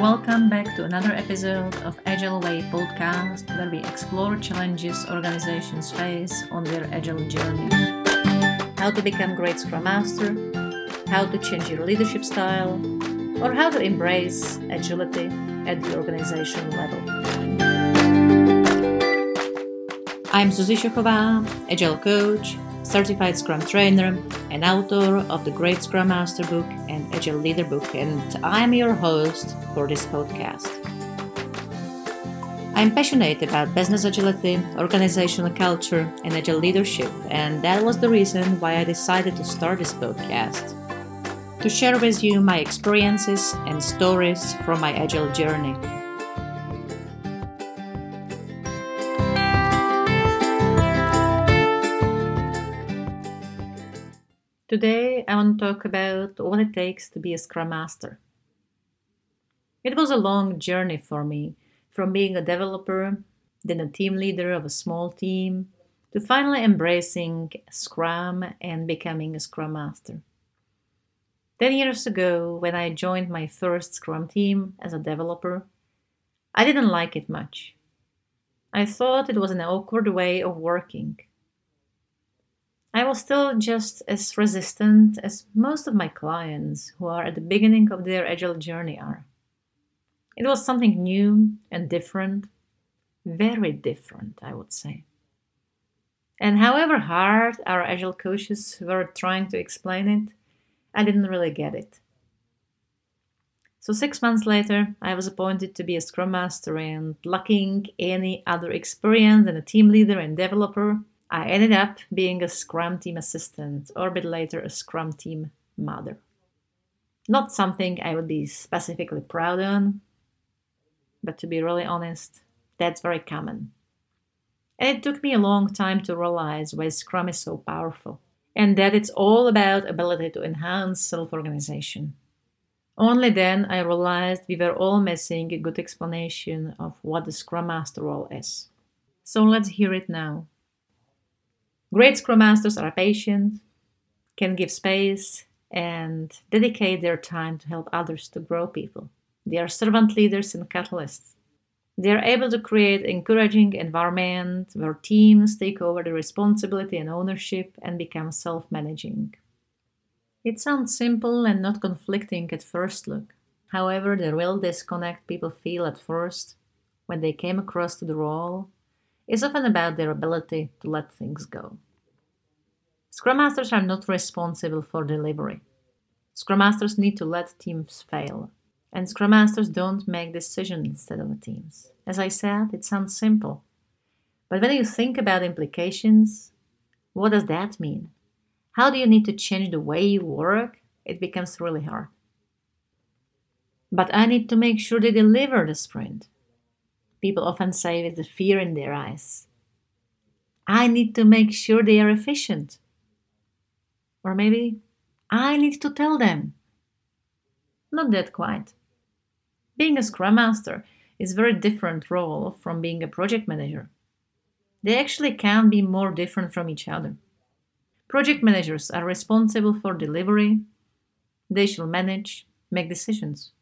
Welcome back to another episode of Agile Way podcast where we explore challenges organizations face on their agile journey. How to become great Scrum Master, how to change your leadership style, or how to embrace agility at the organizational level. I'm Zuzi Šochová, Agile Coach, certified Scrum trainer, and author of the Great Scrum Master book and Agile Leader book, and I'm your host for this podcast. I'm passionate about business agility, organizational culture, and agile leadership, and that was the reason why I decided to start this podcast to share with you my experiences and stories from my agile journey. Today, I want to talk about what it takes to be a Scrum Master. It was a long journey for me, from being a developer, then a team leader of a small team, to finally embracing Scrum and becoming a Scrum Master. Ten years ago, when I joined my first Scrum team as a developer, I didn't like it much. I thought it was an awkward way of working. I was still just as resistant as most of my clients who are at the beginning of their agile journey are. It was something new and different, very different, I would say. And however hard our agile coaches were trying to explain it, I didn't really get it. So, six months later, I was appointed to be a Scrum Master, and lacking any other experience than a team leader and developer, I ended up being a Scrum team assistant, or a bit later, a Scrum team mother. Not something I would be specifically proud on, but to be really honest, that's very common. And it took me a long time to realize why Scrum is so powerful, and that it's all about ability to enhance self organization. Only then I realized we were all missing a good explanation of what the Scrum Master role is. So let's hear it now. Great Scrum Masters are patient, can give space, and dedicate their time to help others to grow people. They are servant leaders and catalysts. They are able to create encouraging environment where teams take over the responsibility and ownership and become self-managing. It sounds simple and not conflicting at first look. However, the real disconnect people feel at first when they came across to the role is often about their ability to let things go. Scrum Masters are not responsible for delivery. Scrum Masters need to let teams fail. And Scrum Masters don't make decisions instead of teams. As I said, it sounds simple. But when you think about implications, what does that mean? How do you need to change the way you work? It becomes really hard. But I need to make sure they deliver the sprint people often say with the fear in their eyes. I need to make sure they are efficient. Or maybe I need to tell them. Not that quite. Being a Scrum Master is a very different role from being a project manager. They actually can be more different from each other. Project managers are responsible for delivery, they shall manage, make decisions.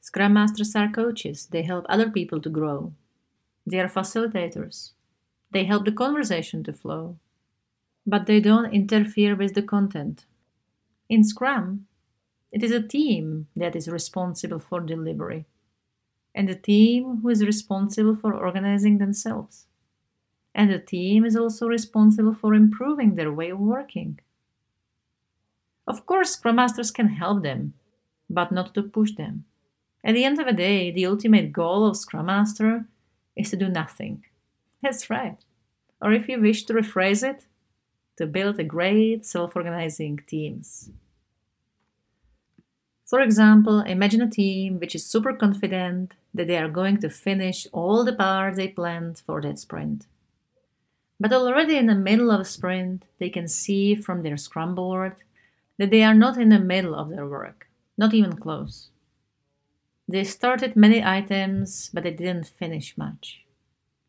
Scrum Masters are coaches, they help other people to grow. They are facilitators, they help the conversation to flow. But they don't interfere with the content. In Scrum, it is a team that is responsible for delivery, and a team who is responsible for organizing themselves. And the team is also responsible for improving their way of working. Of course, Scrum Masters can help them, but not to push them. At the end of the day, the ultimate goal of Scrum Master is to do nothing. That's right. Or if you wish to rephrase it, to build a great self organizing teams. For example, imagine a team which is super confident that they are going to finish all the parts they planned for that sprint. But already in the middle of a sprint, they can see from their Scrum board that they are not in the middle of their work, not even close. They started many items, but they didn't finish much.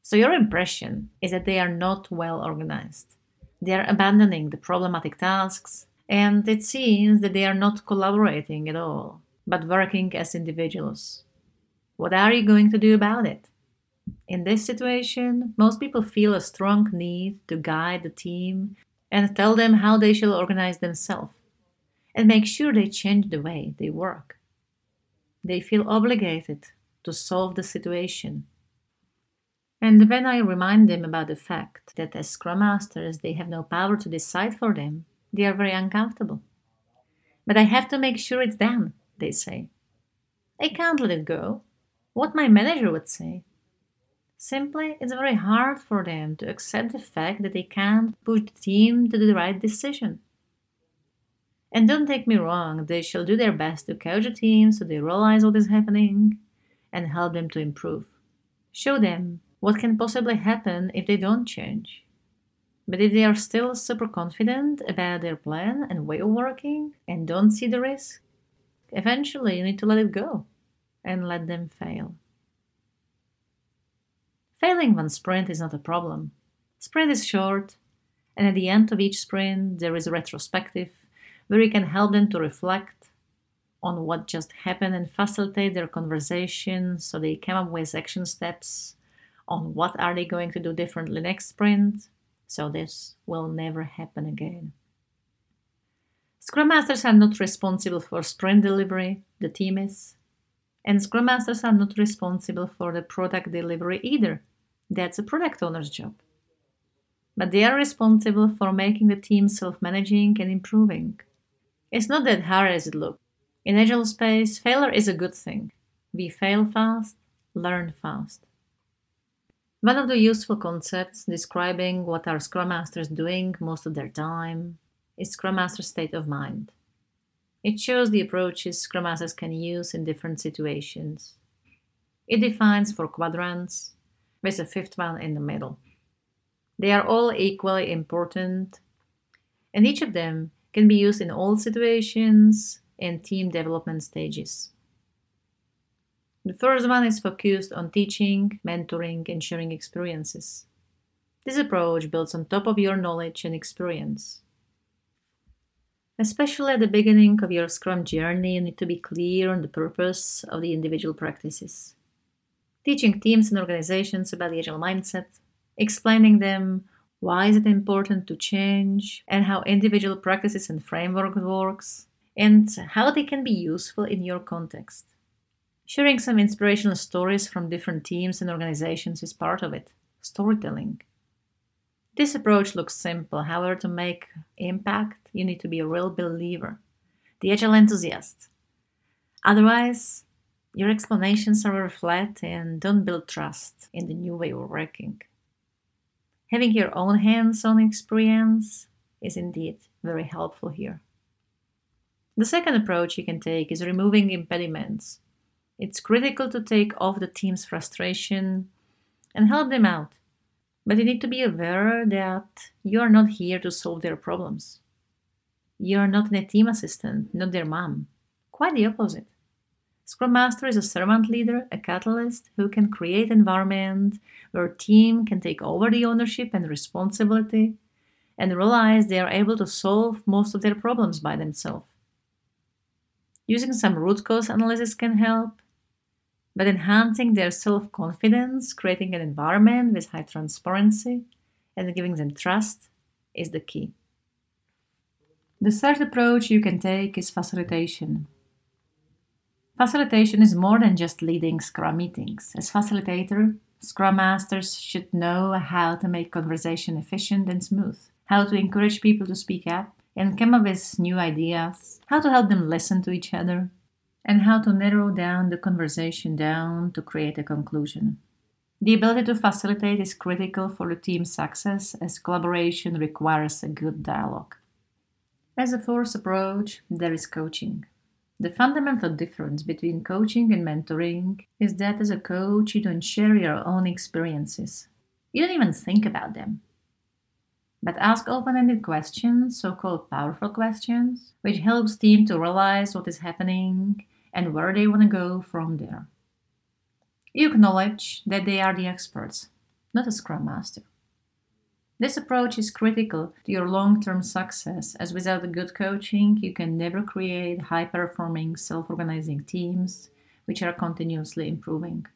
So, your impression is that they are not well organized. They are abandoning the problematic tasks, and it seems that they are not collaborating at all, but working as individuals. What are you going to do about it? In this situation, most people feel a strong need to guide the team and tell them how they shall organize themselves and make sure they change the way they work. They feel obligated to solve the situation. And when I remind them about the fact that as Scrum Masters they have no power to decide for them, they are very uncomfortable. But I have to make sure it's done, they say. I can't let it go. What my manager would say. Simply, it's very hard for them to accept the fact that they can't push the team to the right decision. And don't take me wrong, they shall do their best to coach the team so they realize what is happening and help them to improve. Show them what can possibly happen if they don't change. But if they are still super confident about their plan and way of working and don't see the risk, eventually you need to let it go and let them fail. Failing one sprint is not a problem. Sprint is short, and at the end of each sprint, there is a retrospective where you can help them to reflect on what just happened and facilitate their conversation so they come up with action steps on what are they going to do differently next sprint so this will never happen again. Scrum Masters are not responsible for sprint delivery, the team is. And Scrum Masters are not responsible for the product delivery either. That's a product owner's job. But they are responsible for making the team self managing and improving. It's not that hard as it looks. In Agile space, failure is a good thing. We fail fast, learn fast. One of the useful concepts describing what are Scrum Masters doing most of their time is Scrum Master state of mind. It shows the approaches Scrum Masters can use in different situations. It defines four quadrants with a fifth one in the middle. They are all equally important, and each of them can be used in all situations and team development stages. The first one is focused on teaching, mentoring, and sharing experiences. This approach builds on top of your knowledge and experience. Especially at the beginning of your Scrum journey, you need to be clear on the purpose of the individual practices teaching teams and organizations about the agile mindset, explaining them why is it important to change and how individual practices and framework works and how they can be useful in your context. Sharing some inspirational stories from different teams and organizations is part of it. Storytelling. This approach looks simple, however, to make impact, you need to be a real believer, the agile enthusiast. Otherwise, your explanations are very flat and don't build trust in the new way of working. Having your own hands on experience is indeed very helpful here. The second approach you can take is removing impediments. It's critical to take off the team's frustration and help them out. But you need to be aware that you are not here to solve their problems. You are not a team assistant, not their mom. Quite the opposite. Scrum Master is a servant leader, a catalyst who can create environment where team can take over the ownership and responsibility and realize they are able to solve most of their problems by themselves. Using some root cause analysis can help, but enhancing their self confidence, creating an environment with high transparency, and giving them trust is the key. The third approach you can take is facilitation. Facilitation is more than just leading Scrum meetings. As facilitator, Scrum Masters should know how to make conversation efficient and smooth, how to encourage people to speak up and come up with new ideas, how to help them listen to each other, and how to narrow down the conversation down to create a conclusion. The ability to facilitate is critical for the team's success as collaboration requires a good dialogue. As a fourth approach, there is coaching. The fundamental difference between coaching and mentoring is that as a coach, you don't share your own experiences. You don't even think about them. But ask open ended questions, so called powerful questions, which helps team to realize what is happening and where they want to go from there. You acknowledge that they are the experts, not a scrum master. This approach is critical to your long term success, as without good coaching, you can never create high performing, self organizing teams which are continuously improving.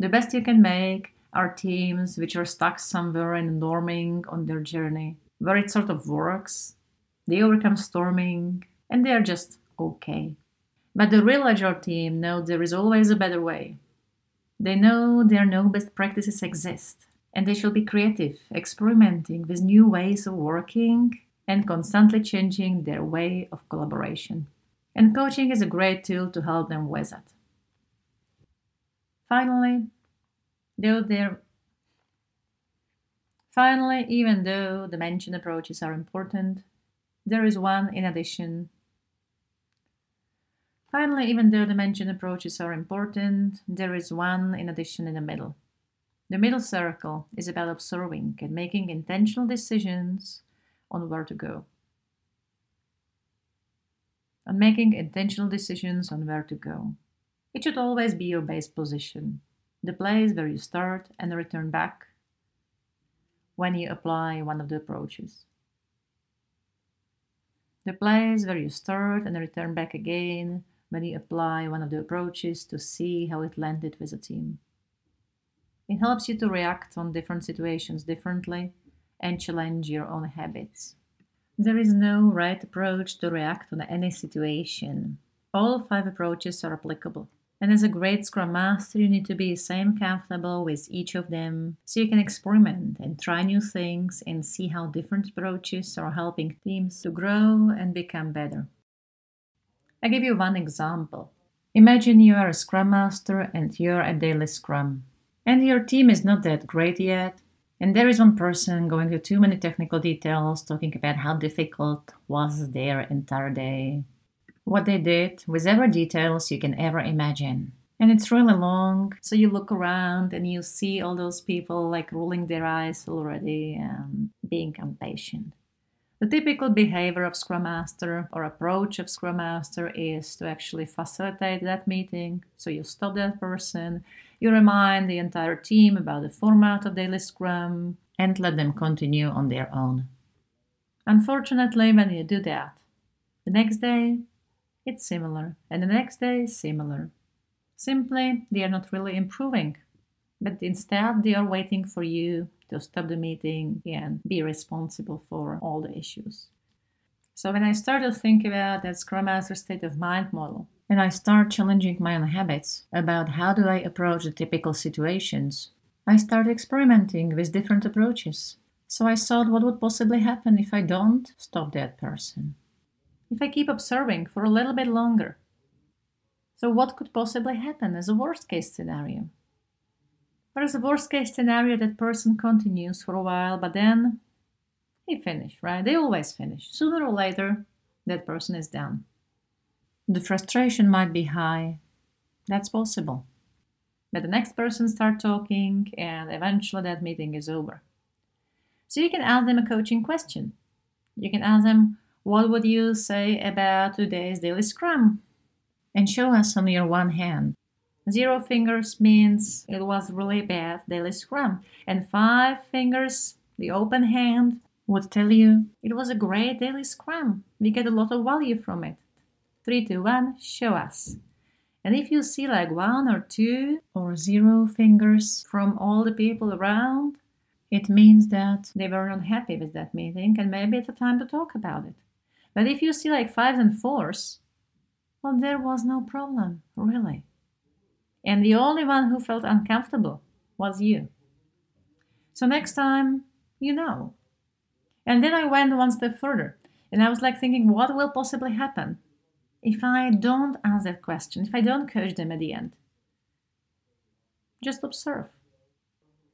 The best you can make are teams which are stuck somewhere in norming on their journey, where it sort of works. They overcome storming and they are just okay. But the real agile team know there is always a better way. They know there are no best practices exist, and they shall be creative, experimenting with new ways of working and constantly changing their way of collaboration. And coaching is a great tool to help them with that. Finally, though there Finally, even though the mentioned approaches are important, there is one in addition. Finally, even though the mentioned approaches are important, there is one in addition in the middle. The middle circle is about observing and making intentional decisions on where to go. On making intentional decisions on where to go. It should always be your base position, the place where you start and return back when you apply one of the approaches. The place where you start and return back again when you apply one of the approaches to see how it landed with a team. It helps you to react on different situations differently and challenge your own habits. There is no right approach to react on any situation. All five approaches are applicable. And as a great Scrum Master, you need to be same comfortable with each of them so you can experiment and try new things and see how different approaches are helping teams to grow and become better. I give you one example. Imagine you are a Scrum Master and you're at daily Scrum. And your team is not that great yet, and there is one person going into too many technical details, talking about how difficult was their entire day, what they did with every details you can ever imagine. And it's really long, so you look around and you see all those people like rolling their eyes already and being impatient. The typical behavior of Scrum Master or approach of Scrum Master is to actually facilitate that meeting. So you stop that person, you remind the entire team about the format of daily Scrum, and let them continue on their own. Unfortunately, when you do that, the next day it's similar, and the next day similar. Simply, they are not really improving, but instead they are waiting for you to stop the meeting and be responsible for all the issues. So when I started to think about that Scrum Master state of mind model, and I start challenging my own habits about how do I approach the typical situations, I start experimenting with different approaches. So I thought what would possibly happen if I don't stop that person if I keep observing for a little bit longer. So, what could possibly happen as a worst case scenario? What is a worst case scenario that person continues for a while, but then he finished, right? They always finish. Sooner or later, that person is done. The frustration might be high. That's possible. But the next person start talking and eventually that meeting is over. So you can ask them a coaching question. You can ask them, what would you say about today's daily scrum? And show us on your one hand. Zero fingers means it was really bad daily scrum. And five fingers, the open hand, would tell you it was a great daily scrum. We get a lot of value from it. Three, two, one, show us. And if you see like one or two or zero fingers from all the people around, it means that they were unhappy with that meeting and maybe it's a time to talk about it. But if you see like fives and fours, well, there was no problem, really. And the only one who felt uncomfortable was you. So next time, you know. And then I went one step further and I was like thinking, what will possibly happen if I don't ask that question, if I don't coach them at the end? Just observe.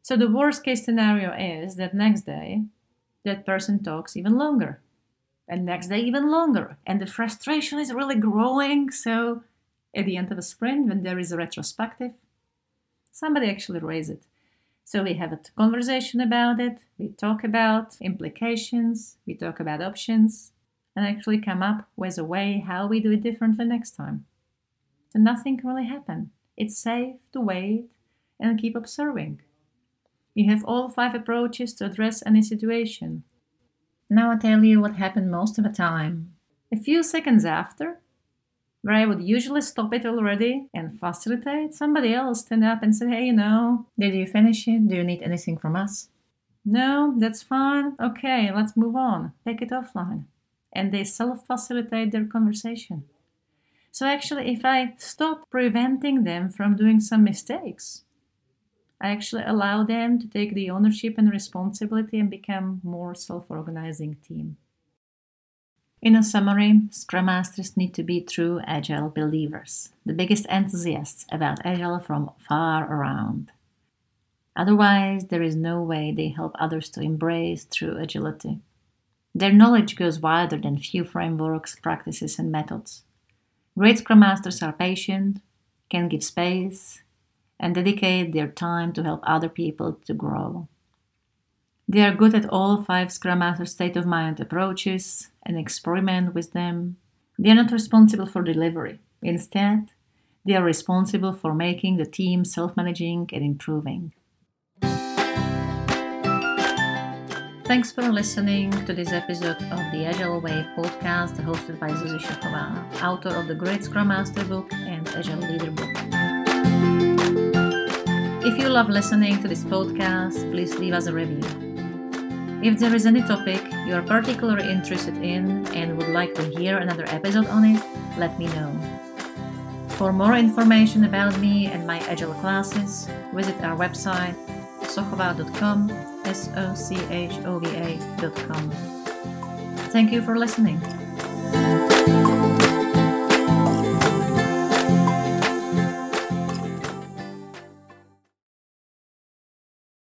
So the worst case scenario is that next day, that person talks even longer and next day even longer. And the frustration is really growing. So at the end of a sprint, when there is a retrospective, somebody actually raise it. So we have a conversation about it, we talk about implications, we talk about options, and actually come up with a way how we do it differently next time. So nothing can really happen. It's safe to wait and keep observing. You have all five approaches to address any situation now I'll tell you what happened most of the time. A few seconds after, where I would usually stop it already and facilitate, somebody else stand up and say, Hey, you know, did you finish it? Do you need anything from us? No, that's fine. Okay, let's move on. Take it offline. And they self facilitate their conversation. So, actually, if I stop preventing them from doing some mistakes, I actually allow them to take the ownership and responsibility and become more self organizing team. In a summary, Scrum Masters need to be true Agile believers, the biggest enthusiasts about Agile from far around. Otherwise, there is no way they help others to embrace true agility. Their knowledge goes wider than few frameworks, practices, and methods. Great Scrum Masters are patient, can give space, and dedicate their time to help other people to grow. They are good at all five Scrum Master state of mind approaches and experiment with them. They are not responsible for delivery. Instead, they are responsible for making the team self managing and improving. Thanks for listening to this episode of the Agile Way podcast hosted by Zuzi Šochová, author of the Great Scrum Master book and Agile Leader book. If you love listening to this podcast, please leave us a review. If there is any topic you are particularly interested in and would like to hear another episode on it, let me know. For more information about me and my Agile classes, visit our website sochova.com, S O C H O V A.com. Thank you for listening.